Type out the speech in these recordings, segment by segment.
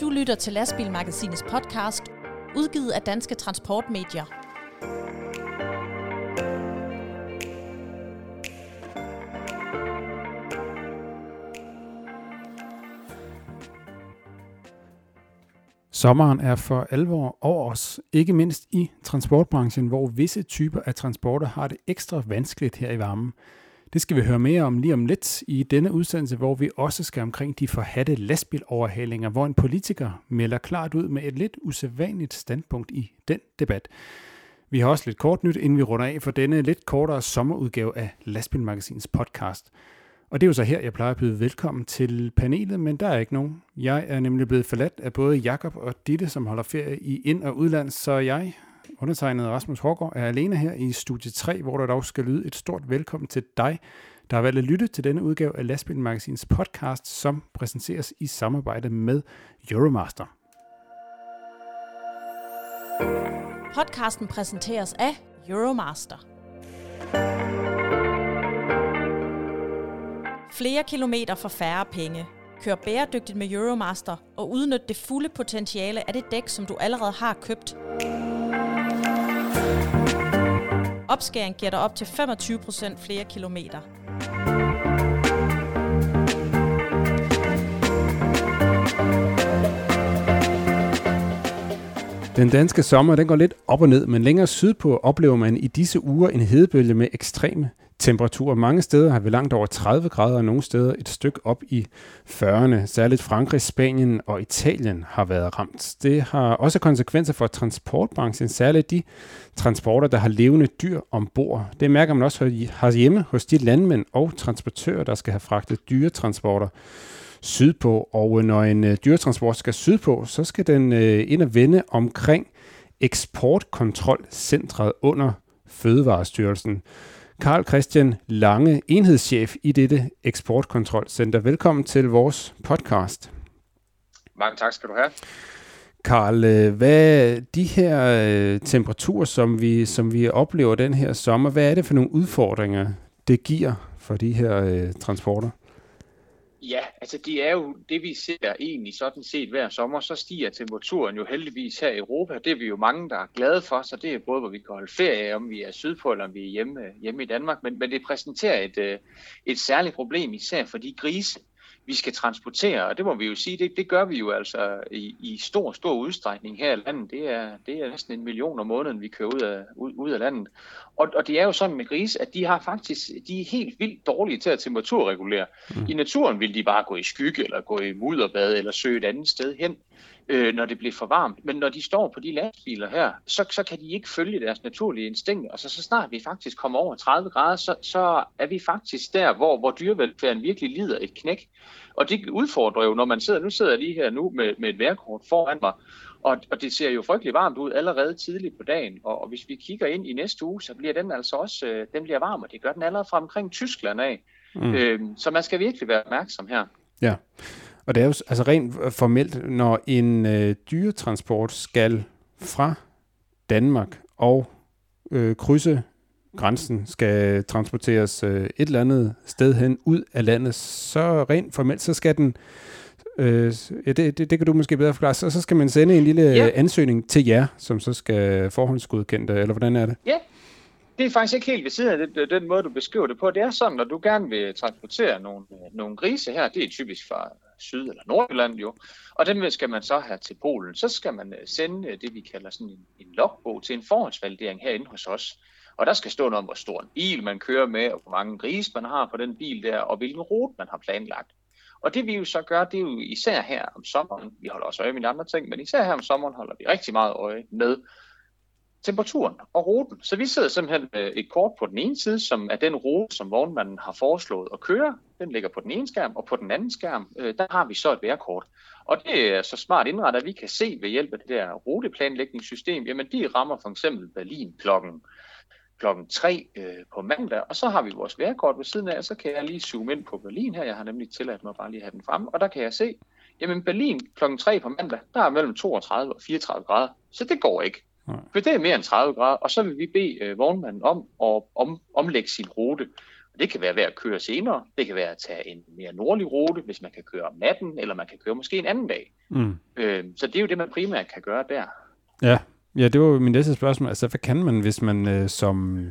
Du lytter til Lastbilmagasinets podcast, udgivet af Danske Transportmedier. Sommeren er for alvor over os, ikke mindst i transportbranchen, hvor visse typer af transporter har det ekstra vanskeligt her i varmen. Det skal vi høre mere om lige om lidt i denne udsendelse, hvor vi også skal omkring de forhatte lastbiloverhalinger, hvor en politiker melder klart ud med et lidt usædvanligt standpunkt i den debat. Vi har også lidt kort nyt, inden vi runder af for denne lidt kortere sommerudgave af Lastbilmagasins podcast. Og det er jo så her, jeg plejer at byde velkommen til panelet, men der er ikke nogen. Jeg er nemlig blevet forladt af både Jakob og Ditte, som holder ferie i ind- og udland, så jeg, undertegnet Rasmus Hårgaard, er alene her i studie 3, hvor der dog skal lyde et stort velkommen til dig, der har valgt at lytte til denne udgave af Lastbil Magasins podcast, som præsenteres i samarbejde med Euromaster. Podcasten præsenteres af Euromaster. Flere kilometer for færre penge. Kør bæredygtigt med Euromaster og udnyt det fulde potentiale af det dæk, som du allerede har købt. Opskæring giver dig op til 25% flere kilometer. Den danske sommer den går lidt op og ned, men længere sydpå oplever man i disse uger en hedebølge med ekstreme temperaturer. Mange steder har vi langt over 30 grader, og nogle steder et stykke op i 40'erne. Særligt Frankrig, Spanien og Italien har været ramt. Det har også konsekvenser for transportbranchen, særligt de transporter, der har levende dyr ombord. Det mærker man også hjemme hos de landmænd og transportører, der skal have fragtet dyretransporter sydpå. Og når en øh, dyretransport skal sydpå, så skal den øh, ind og vende omkring eksportkontrolcentret under Fødevarestyrelsen. Karl Christian Lange, enhedschef i dette eksportkontrolcenter. Velkommen til vores podcast. Mange tak skal du have. Karl, øh, hvad de her øh, temperaturer, som vi, som vi oplever den her sommer, hvad er det for nogle udfordringer, det giver for de her øh, transporter? Ja, altså det er jo det, vi ser egentlig sådan set hver sommer. Så stiger temperaturen jo heldigvis her i Europa. Det er vi jo mange, der er glade for, så det er både, hvor vi kan holde ferie, om vi er sydpå, eller om vi er hjemme, hjemme i Danmark. Men, men det præsenterer et, øh, et særligt problem, især for de grise, vi skal transportere, og det må vi jo sige, det, det gør vi jo altså i, i stor, stor udstrækning her i landet. Det er, det er næsten en million om måneden, vi kører ud af, ud, ud af landet. Og, og det er jo sådan med grise, at de har faktisk, de er helt vildt dårlige til at temperaturregulere. Mm. I naturen vil de bare gå i skygge, eller gå i mudderbad, eller søge et andet sted hen øh, når det bliver for varmt. Men når de står på de lastbiler her, så, så kan de ikke følge deres naturlige instinkt. Og så, så snart vi faktisk kommer over 30 grader, så, så er vi faktisk der, hvor, hvor dyrevelfærden virkelig lider et knæk. Og det udfordrer jo, når man sidder, nu sidder jeg lige her nu med, med et værkort foran mig, og, og det ser jo frygtelig varmt ud allerede tidligt på dagen. Og, og hvis vi kigger ind i næste uge, så bliver den altså også øh, den bliver varm, og det gør den allerede fra omkring Tyskland af. Mm. Øh, så man skal virkelig være opmærksom her. Ja. Og det er jo altså rent formelt, når en øh, dyretransport skal fra Danmark og øh, krydse grænsen, skal transporteres øh, et eller andet sted hen ud af landet, så rent formelt, så skal den, øh, ja, det, det, det kan du måske bedre forklare, så, så skal man sende en lille ja. ansøgning til jer, som så skal forhåndsgodkende eller hvordan er det? Ja, det er faktisk ikke helt ved siden af den, den måde, du beskriver det på. Det er sådan, når du gerne vil transportere nogle, nogle grise her, det er typisk fra Syd- eller Nordjylland jo, og dem skal man så have til Polen. Så skal man øh, sende øh, det, vi kalder sådan en, en logbog til en forhåndsvalidering herinde hos os. Og der skal stå noget om, hvor stor en bil man kører med, og hvor mange grise man har på den bil der, og hvilken rute man har planlagt. Og det vi jo så gør, det er jo især her om sommeren, vi holder også øje med andre ting, men især her om sommeren holder vi rigtig meget øje med, temperaturen og ruten. Så vi sidder simpelthen med et kort på den ene side, som er den rute, som vognmanden har foreslået at køre. Den ligger på den ene skærm, og på den anden skærm, øh, der har vi så et vejrkort. Og det er så smart indrettet, at vi kan se ved hjælp af det der ruteplanlægningssystem, jamen de rammer for eksempel Berlin klokken klokken 3 øh, på mandag, og så har vi vores vejrkort ved siden af, og så kan jeg lige zoome ind på Berlin her. Jeg har nemlig tilladt mig bare lige at have den frem, og der kan jeg se, jamen Berlin klokken 3 på mandag, der er mellem 32 og 34 grader, så det går ikke. For det er mere end 30 grader, og så vil vi bede øh, vognmanden om at om, omlægge sin rute. Det kan være ved at køre senere, det kan være at tage en mere nordlig rute, hvis man kan køre om natten, eller man kan køre måske en anden dag. Mm. Øh, så det er jo det, man primært kan gøre der. Ja, ja det var min næste spørgsmål. Altså, hvad kan man, hvis man øh, som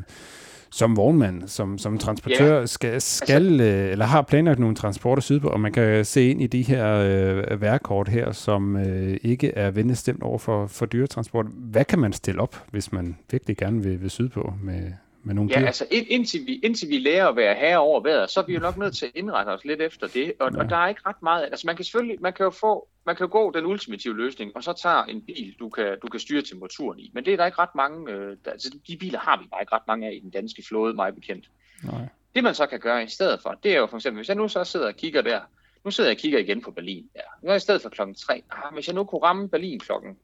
som vognmand, som, som transportør, ja. skal, skal altså, eller har planlagt nogle transporter sydpå, og man kan se ind i de her øh, værkort her, som øh, ikke er vennestemt over for, for dyretransport. Hvad kan man stille op, hvis man virkelig gerne vil, vil sydpå med, med nogle ja, dyr? altså ind, indtil, vi, indtil vi lærer at være herre over vejret, så er vi jo nok nødt til at indrette os lidt efter det. Og, ja. og der er ikke ret meget. Altså man kan selvfølgelig, man kan jo få, man kan jo gå den ultimative løsning, og så tager en bil, du kan, du kan styre temperaturen i. Men det er der ikke ret mange, øh, der, altså de biler har vi bare ikke ret mange af i den danske flåde, meget bekendt. Nej. Det man så kan gøre i stedet for, det er jo for eksempel, hvis jeg nu så sidder og kigger der, nu sidder jeg og kigger igen på Berlin. Ja. Nu er i stedet for klokken 3. Ah, hvis jeg nu kunne ramme Berlin klokken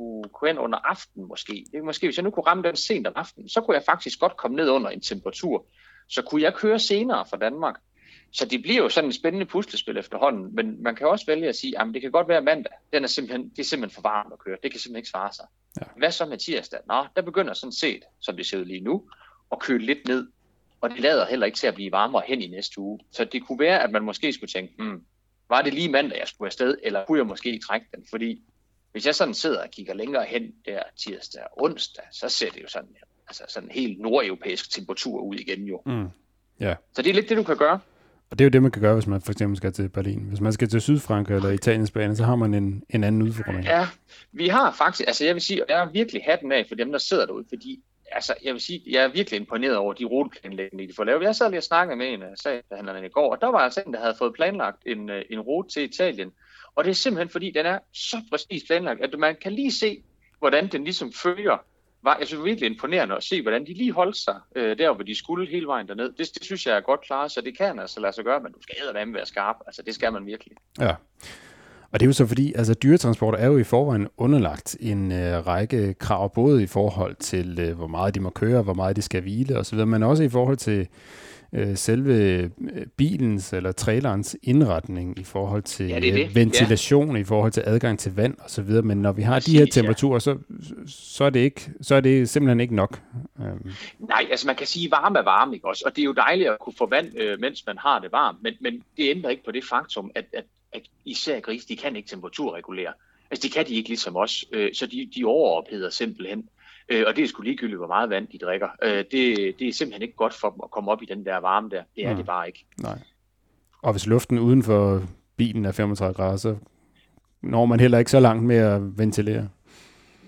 kunne gå ind under aften måske. Det måske, hvis jeg nu kunne ramme den sent om aftenen, så kunne jeg faktisk godt komme ned under en temperatur. Så kunne jeg køre senere fra Danmark. Så det bliver jo sådan et spændende puslespil efterhånden, men man kan også vælge at sige, at det kan godt være mandag, den er simpelthen, det er simpelthen for varmt at køre, det kan simpelthen ikke svare sig. Ja. Hvad så med tirsdag? Nå, der begynder sådan set, som det ser ud lige nu, at køle lidt ned, og det lader heller ikke til at blive varmere hen i næste uge. Så det kunne være, at man måske skulle tænke, hmm, var det lige mandag, jeg skulle afsted, eller kunne jeg måske trække den? Fordi hvis jeg sådan sidder og kigger længere hen der tirsdag og onsdag, så ser det jo sådan, altså sådan en helt nordeuropæisk temperatur ud igen jo. Mm. Ja. Så det er lidt det, du kan gøre. Og det er jo det, man kan gøre, hvis man for eksempel skal til Berlin. Hvis man skal til Sydfrankrig eller Italiens bane, så har man en, en anden udfordring. Ja, vi har faktisk, altså jeg vil sige, jeg er virkelig hatten af for dem, der sidder derude, fordi altså, jeg vil sige, jeg er virkelig imponeret over de ruteplanlægninger, de får lavet. Jeg sad lige og snakkede med en af saghandlerne i går, og der var altså en, der havde fået planlagt en, øh, en rute til Italien, og det er simpelthen fordi, den er så præcis planlagt, at man kan lige se, hvordan den ligesom følger. Var, jeg synes virkelig imponerende at se, hvordan de lige holdt sig øh, der, hvor de skulle hele vejen derned. Det, det synes jeg er godt klaret, så det kan altså lade sig gøre, men du skal eddermame være skarp. Altså, det skal man virkelig. Ja. Og det er jo så fordi, altså dyretransport er jo i forvejen underlagt en øh, række krav, både i forhold til, øh, hvor meget de må køre, hvor meget de skal hvile osv., men også i forhold til øh, selve øh, bilens eller trailerens indretning i forhold til ja, det det. Øh, ventilation, ja. i forhold til adgang til vand og så videre. Men når vi har Præcis, de her temperaturer, ja. så, så, er det ikke, så er det simpelthen ikke nok. Um. Nej, altså man kan sige, varme er varme, ikke også? Og det er jo dejligt at kunne få vand, øh, mens man har det varmt. Men, men det ændrer ikke på det faktum, at, at, at især grise, de kan ikke temperaturregulere. Altså det kan de ikke ligesom os, øh, så de, de overopheder simpelthen. Øh, og det er sgu ligegyldigt, hvor meget vand de drikker. Øh, det, det er simpelthen ikke godt for dem at komme op i den der varme der. Det er mm. det bare ikke. Nej. Og hvis luften uden for bilen er 35 grader, så når man heller ikke så langt med at ventilere.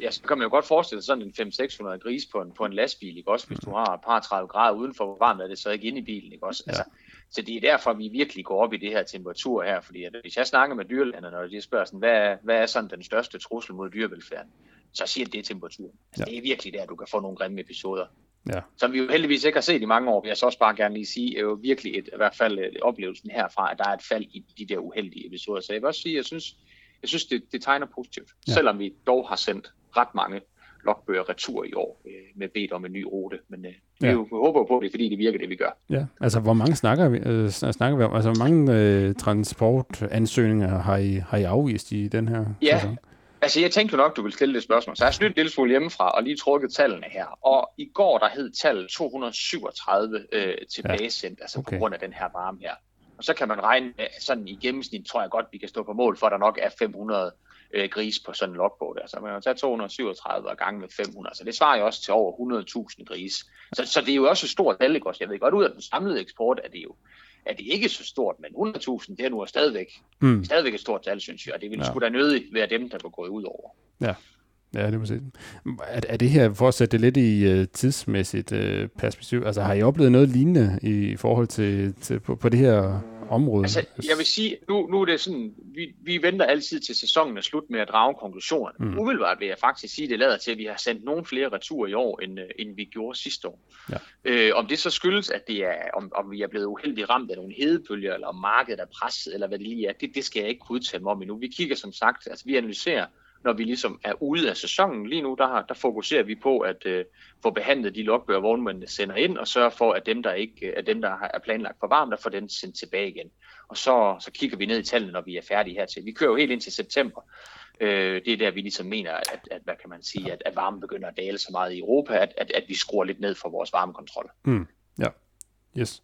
Ja, så kan man jo godt forestille sig sådan en 500-600 gris på en, på en lastbil, ikke også? Hvis du har et par 30 grader udenfor, hvor varmt er det så ikke inde i bilen, ikke også? Ja. Altså, så det er derfor, vi virkelig går op i det her temperatur her, fordi at hvis jeg snakker med dyrlænderne, når de spørger sådan, hvad er, hvad er sådan den største trussel mod dyrevelfærden, så siger det temperaturen. Altså, ja. Det er virkelig der, du kan få nogle grimme episoder. Ja. Som vi jo heldigvis ikke har set i mange år, vil jeg så også bare gerne lige sige, er jo virkelig et, i hvert fald et, oplevelsen herfra, at der er et fald i de der uheldige episoder. Så jeg vil også sige, jeg synes, jeg synes det, det tegner positivt. Ja. Selvom vi dog har sendt ret mange logbøger retur i år øh, med bedt om en ny rute. Men øh, vi, ja. jo, vi håber på, det fordi, det virker, det vi gør. Ja, altså hvor mange snakker vi, øh, snakker vi om? Altså hvor mange øh, transportansøgninger har I, har I afvist i den her ja. sæson? Altså, jeg tænkte jo nok, du ville stille det spørgsmål. Så jeg har snydt lidt smule hjemmefra og lige trukket tallene her. Og i går, der hed tallet 237 øh, tilbagesendt, ja. altså okay. på grund af den her varme her. Og så kan man regne sådan i gennemsnit, tror jeg godt, vi kan stå på mål for, at der nok er 500 øh, gris på sådan en logbog der. Så man kan tage 237 og gange med 500. Så det svarer jo også til over 100.000 gris. Så, så det er jo også et stort tal, ikke også? Jeg ved godt, ud af den samlede eksport er det jo er det ikke så stort, men 100.000, det er nu stadigvæk, mm. stadigvæk et stort tal, synes jeg, og det ville ja. sgu da nødig være dem, der var gået ud over. Ja. Ja, det må sige. Er, er det her, for at sætte det lidt i uh, tidsmæssigt uh, perspektiv, altså har I oplevet noget lignende i forhold til, til på, på det her område? Altså, jeg vil sige, nu, nu er det sådan, vi, vi venter altid til sæsonen er slut med at drage konklusionerne. Mm. Umiddelbart vil jeg faktisk sige, at det lader til, at vi har sendt nogle flere returer i år, end, øh, end vi gjorde sidste år. Ja. Øh, om det så skyldes, at det er, om, om vi er blevet uheldigt ramt af nogle hedebølger, eller om markedet er presset, eller hvad det lige er, det, det skal jeg ikke kunne udtale mig om endnu. Vi kigger som sagt, altså vi analyserer når vi ligesom er ude af sæsonen. Lige nu, der, der fokuserer vi på at øh, få behandlet de logbøger, vognmændene sender ind, og sørge for, at dem, der ikke øh, er dem, der er planlagt for varmt, der får den sendt tilbage igen. Og så, så kigger vi ned i tallene, når vi er færdige hertil. Vi kører jo helt ind til september. Øh, det er der, vi ligesom mener, at, at, hvad kan man sige, at, at varmen begynder at dale så meget i Europa, at, at, at vi skruer lidt ned for vores varmekontrol. Mm, ja. Yes.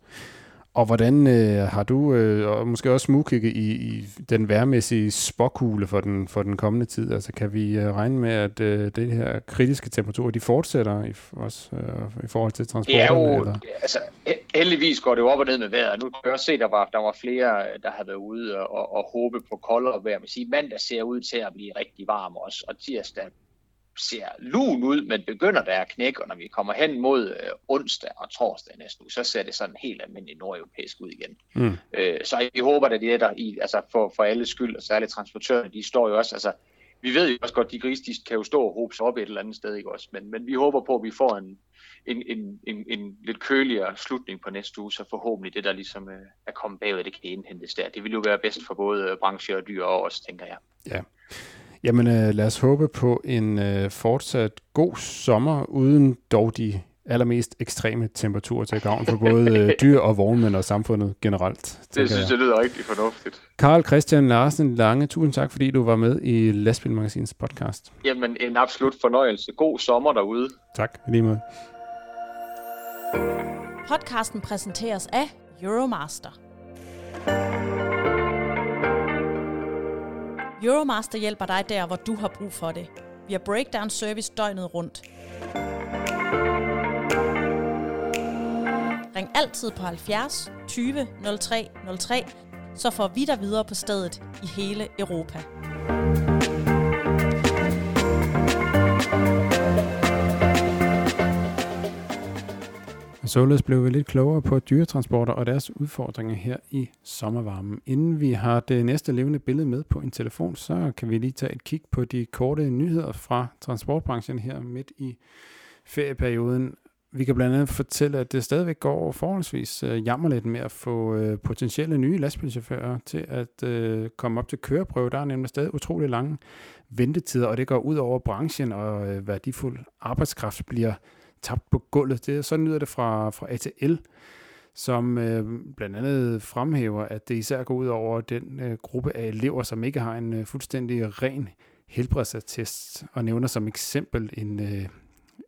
Og hvordan øh, har du, øh, og måske også smugkigget i, i den værmæssige spåkugle for den, for den kommende tid? Altså kan vi øh, regne med, at øh, det her kritiske temperaturer, de fortsætter i, også øh, i forhold til transporten? Er jo, eller? altså heldigvis går det jo op og ned med vejret. Nu kan jeg også se, der var, der var flere, der havde været ude og, og, håbe på koldere vejr. Man siger, mandag ser ud til at blive rigtig varm også, og tirsdag ser lun ud, men begynder der at knække, og når vi kommer hen mod øh, onsdag og torsdag næste uge, så ser det sådan helt almindeligt nordeuropæisk ud igen. Mm. Øh, så jeg håber, at det er der i, altså for, for alle skyld, og særligt transportørerne, de står jo også, altså vi ved jo også godt, at de grise, de kan jo stå og hobe sig op et eller andet sted, ikke også? Men, men vi håber på, at vi får en, en, en, en, en lidt køligere slutning på næste uge, så forhåbentlig det, der ligesom øh, er kommet bagud, det kan indhentes der. Det vil jo være bedst for både branche og dyr og os, tænker jeg. Ja. Jamen øh, lad os håbe på en øh, fortsat god sommer, uden dog de allermest ekstreme temperaturer til gavn for både øh, dyr og vognmænd og samfundet generelt. Det synes jeg lyder rigtig fornuftigt. Karl Christian Larsen Lange, tusind tak, fordi du var med i Lastbilmagasinets podcast. Jamen, en absolut fornøjelse. God sommer derude. Tak, lige måde. Podcasten præsenteres af Euromaster. Euromaster hjælper dig der, hvor du har brug for det. Vi har breakdown service døgnet rundt. Ring altid på 70 20 03 03, så får vi dig videre på stedet i hele Europa. Således blev vi lidt klogere på dyretransporter og deres udfordringer her i sommervarmen. Inden vi har det næste levende billede med på en telefon, så kan vi lige tage et kig på de korte nyheder fra transportbranchen her midt i ferieperioden. Vi kan blandt andet fortælle, at det stadigvæk går forholdsvis øh, jammerligt med at få øh, potentielle nye lastbilchauffører til at øh, komme op til køreprøve. Der er nemlig stadig utrolig lange ventetider, og det går ud over branchen, og øh, værdifuld arbejdskraft bliver tabt på gulvet. Det, sådan lyder det fra, fra ATL, som øh, blandt andet fremhæver, at det især går ud over den øh, gruppe af elever, som ikke har en øh, fuldstændig ren helbredsattest, og nævner som eksempel en øh,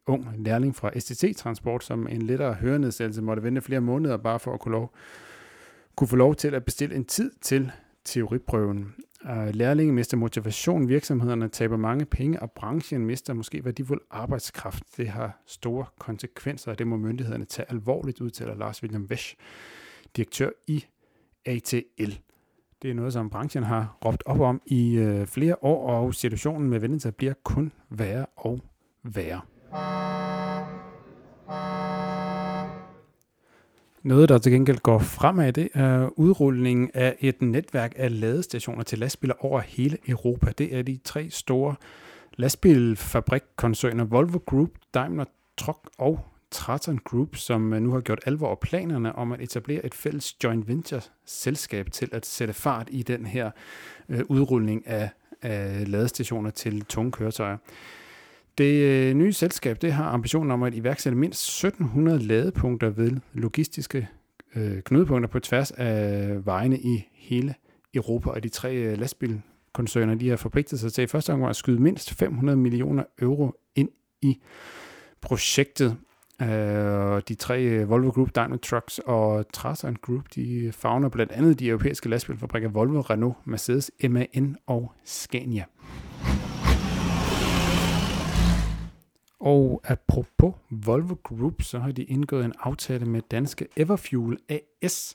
ung lærling fra STT Transport, som en lettere hørenedsættelse måtte vente flere måneder bare for at kunne, lov, kunne få lov til at bestille en tid til teoriprøven. Lærlinge mister motivation, virksomhederne taber mange penge, og branchen mister måske værdifuld arbejdskraft. Det har store konsekvenser, og det må myndighederne tage alvorligt, udtaler Lars William Vesch, direktør i ATL. Det er noget, som branchen har råbt op om i øh, flere år, og situationen med ventetid bliver kun værre og værre. Noget, der til gengæld går fremad, det er udrulningen af et netværk af ladestationer til lastbiler over hele Europa. Det er de tre store lastbilfabrikkoncerner Volvo Group, Daimler Truck og Traton Group, som øh, nu har gjort alvor af planerne om at etablere et fælles joint venture selskab til at sætte fart i den her øh, udrulning af, af ladestationer til tunge køretøjer. Det øh, nye selskab det har ambitionen om at iværksætte mindst 1700 ladepunkter ved logistiske øh, knudepunkter på tværs af vejene i hele Europa, og de tre øh, lastbilkoncerner de har forpligtet sig til i første omgang at skyde mindst 500 millioner euro ind i projektet. Uh, de tre Volvo Group, Daimler Trucks og Trasan Group, de fagner blandt andet de europæiske lastbilfabrikker Volvo, Renault, Mercedes, MAN og Scania. Og apropos Volvo Group, så har de indgået en aftale med danske Everfuel AS.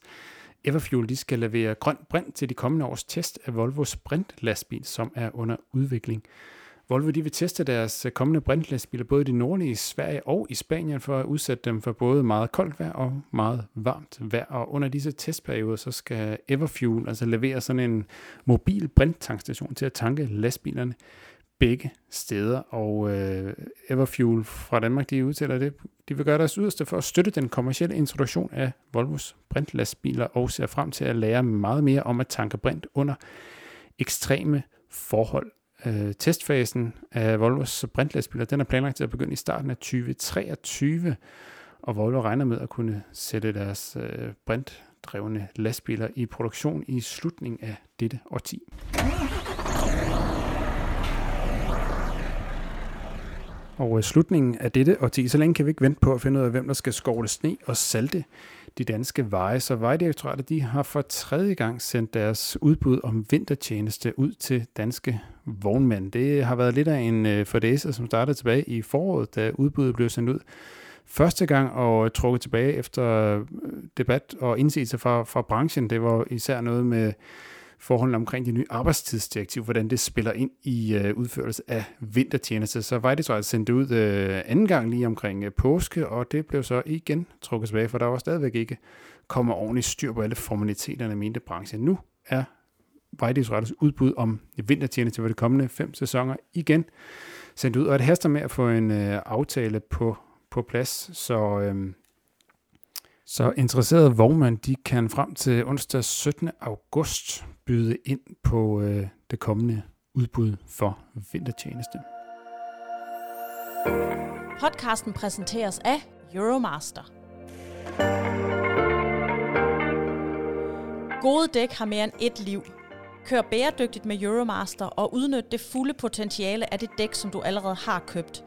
Everfuel de skal levere grøn brint til de kommende års test af Volvos brintlastbil, som er under udvikling. Volvo de vil teste deres kommende brintlastbiler både i det nordlige Sverige og i Spanien for at udsætte dem for både meget koldt vejr og meget varmt vejr. Og under disse testperioder så skal Everfuel altså levere sådan en mobil brinttanksstation til at tanke lastbilerne begge steder, og øh, Everfuel fra Danmark, de udtaler det. De vil gøre deres yderste for at støtte den kommercielle introduktion af Volvos brintlastbiler og ser frem til at lære meget mere om at tanke brint under ekstreme forhold. Øh, testfasen af Volvos brintlastbiler, den er planlagt til at begynde i starten af 2023, og Volvo regner med at kunne sætte deres øh, brintdrevne lastbiler i produktion i slutningen af dette årti. Og øh, slutningen af dette årti, så længe kan vi ikke vente på at finde ud af, hvem der skal skovle sne og salte de danske veje. Så Vejdirektoratet de har for tredje gang sendt deres udbud om vintertjeneste ud til danske vognmænd. Det har været lidt af en øh, fordæse, som startede tilbage i foråret, da udbuddet blev sendt ud første gang og trukket tilbage efter øh, debat og indsigelse fra, fra branchen. Det var især noget med forholdene omkring det nye arbejdstidsdirektiv, hvordan det spiller ind i øh, udførelse af vintertjeneste. Så Vejdirektoratet sendte ud øh, anden gang lige omkring øh, påske, og det blev så igen trukket tilbage, for der var stadigvæk ikke kommet ordentligt styr på alle formaliteterne, mente branchen. Nu er Vejdirektoratets udbud om vintertjeneste for de kommende fem sæsoner igen sendt ud, og det haster med at få en øh, aftale på, på plads, så øh, så interesserede vognmænd, de kan frem til onsdag 17. august byde ind på øh, det kommende udbud for vintertjeneste. Podcasten præsenteres af Euromaster. Gode dæk har mere end et liv. Kør bæredygtigt med Euromaster og udnyt det fulde potentiale af det dæk, som du allerede har købt.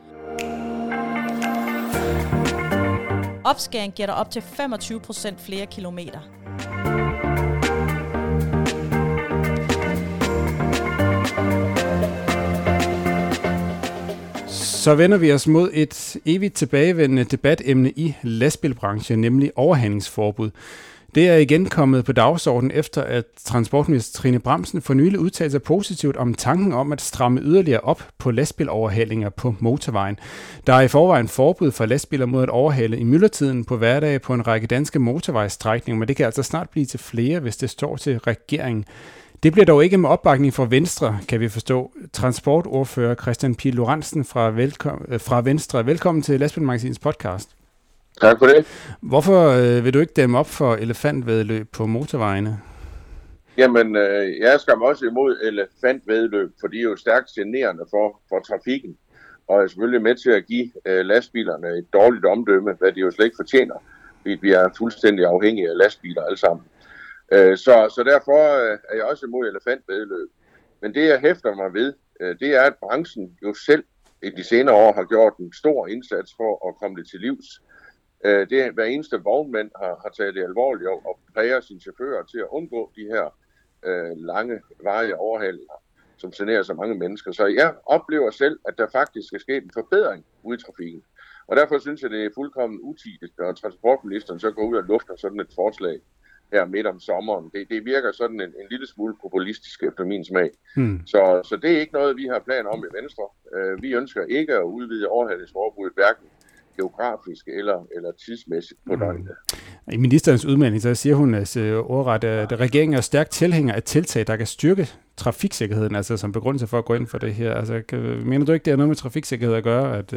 Opskæring giver dig op til 25% flere kilometer. Så vender vi os mod et evigt tilbagevendende debatemne i lastbilbranchen, nemlig overhandlingsforbud. Det er igen kommet på dagsordenen efter, at transportminister Trine Bremsen for nylig udtalte sig positivt om tanken om at stramme yderligere op på lastbiloverhalinger på motorvejen. Der er i forvejen forbud for lastbiler mod at overhale i myldretiden på hverdag på en række danske motorvejsstrækninger, men det kan altså snart blive til flere, hvis det står til regeringen. Det bliver dog ikke med opbakning fra Venstre, kan vi forstå. Transportordfører Christian P. Lorentzen fra, velkom- fra Venstre. Velkommen til Lastbilmagasinets podcast. Tak for det. Hvorfor øh, vil du ikke dæmme op for elefantvedløb på motorvejene? Jamen, øh, jeg skal også imod elefantvedløb, for de er jo stærkt generende for, for trafikken, og er selvfølgelig med til at give øh, lastbilerne et dårligt omdømme, hvad de jo slet ikke fortjener, fordi vi er fuldstændig afhængige af lastbiler alle sammen. Øh, så, så derfor øh, er jeg også imod elefantvedløb. Men det, jeg hæfter mig ved, øh, det er, at branchen jo selv i de senere år har gjort en stor indsats for at komme det til livs. Øh, det er, hver eneste vognmand har, har taget det alvorligt og, og præger sine chauffører til at undgå de her øh, lange, varige overhalinger, som generer så mange mennesker. Så jeg oplever selv, at der faktisk skal ske en forbedring ude i trafikken. Og derfor synes jeg, det er fuldkommen utidigt, når transportministeren så går ud og lufter sådan et forslag her midt om sommeren. Det, det virker sådan en, en lille smule populistisk efter min smag. Hmm. Så, så det er ikke noget, vi har planer om i Venstre. Uh, vi ønsker ikke at udvide overhalingsforbuddet hverken geografisk eller, eller tidsmæssigt på mm. døgnet. I ministerens udmelding så siger hun at uh, ordret, at regeringen er stærkt tilhænger af tiltag, der kan styrke trafiksikkerheden, altså som begrundelse for at gå ind for det her. Altså, kan, mener du ikke, det har noget med trafiksikkerhed at gøre? At,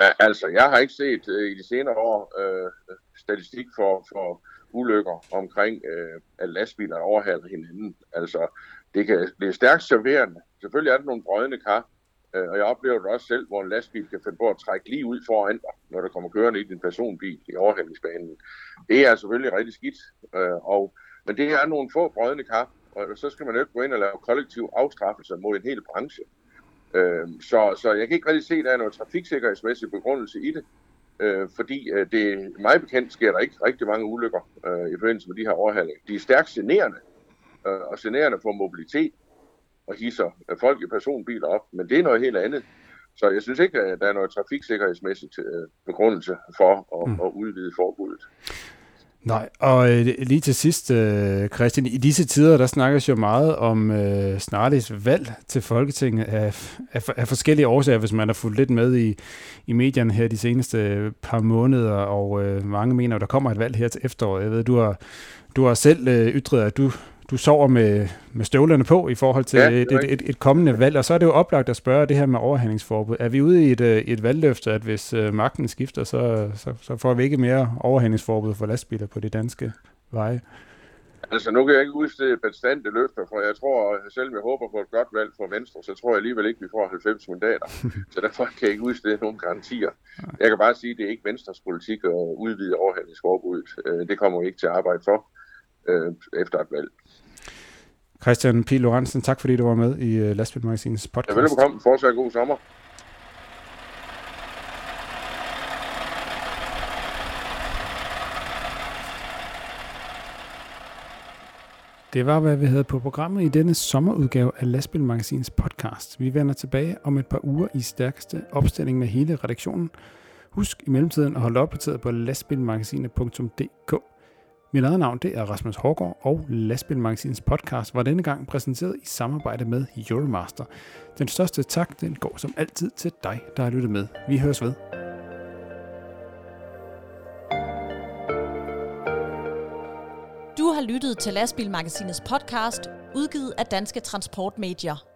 ja, altså, jeg har ikke set uh, i de senere år uh, statistik for, for ulykker omkring, uh, at lastbiler overhaler hinanden. Altså, det, kan, det er stærkt serverende. Selvfølgelig er der nogle brødende kar, Øh, Øh, og jeg oplever det også selv, hvor en lastbil kan finde på at trække lige ud foran dig, når der kommer kørende i din personbil i overhældningsbanen. Det er selvfølgelig rigtig skidt, øh, og, men det er nogle få brødende kar, og så skal man jo ikke gå ind og lave kollektiv afstraffelse mod en hel branche. Øh, så, så jeg kan ikke rigtig se, at der er noget trafiksikkerhedsmæssig begrundelse i det, øh, fordi øh, det mig bekendt sker der ikke rigtig mange ulykker i forbindelse med de her overhalinger. De er stærkt generende, og generende for mobilitet, og hisser folk i personbiler op, men det er noget helt andet. Så jeg synes ikke, at der er noget trafiksikkerhedsmæssigt øh, begrundelse for at, mm. at udvide forbuddet. Nej, og øh, lige til sidst, øh, Christian, i disse tider, der snakkes jo meget om øh, snarligt valg til Folketinget af, af, af forskellige årsager, hvis man har fulgt lidt med i, i medierne her de seneste par måneder, og øh, mange mener, at der kommer et valg her til efteråret. Jeg ved, du har, du har selv øh, ytret, at du du sover med, med støvlerne på i forhold til ja, et, et, et, et kommende valg, og så er det jo oplagt at spørge det her med overhandlingsforbud. Er vi ude i et, øh, et valgløfte, at hvis uh, magten skifter, så, så, så får vi ikke mere overhandlingsforbud for lastbiler på de danske veje? Altså nu kan jeg ikke udstede bestandte løfter, for jeg tror, selvom jeg håber på et godt valg for Venstre, så tror jeg alligevel ikke, vi får 90 mandater. så derfor kan jeg ikke udstede nogen garantier. Jeg kan bare sige, at det er ikke Venstres politik at udvide overhandlingsforbuddet. Øh, det kommer vi ikke til at arbejde for øh, efter et valg. Christian P. Lorentzen, tak fordi du var med i øh, Lastbil Magasins podcast. Ja, velkommen. Fortsat god sommer. Det var, hvad vi havde på programmet i denne sommerudgave af Lastbil Magasins podcast. Vi vender tilbage om et par uger i stærkeste opstilling med hele redaktionen. Husk i mellemtiden at holde opdateret på lastbilmagasinet.dk. Mit eget navn det er Rasmus Hårgaard, og Lastbilmagasinets podcast var denne gang præsenteret i samarbejde med Euromaster. Den største tak, den går som altid til dig, der har lyttet med. Vi høres ved. Du har lyttet til Lastbilmagasinets podcast, udgivet af Danske Transportmedier.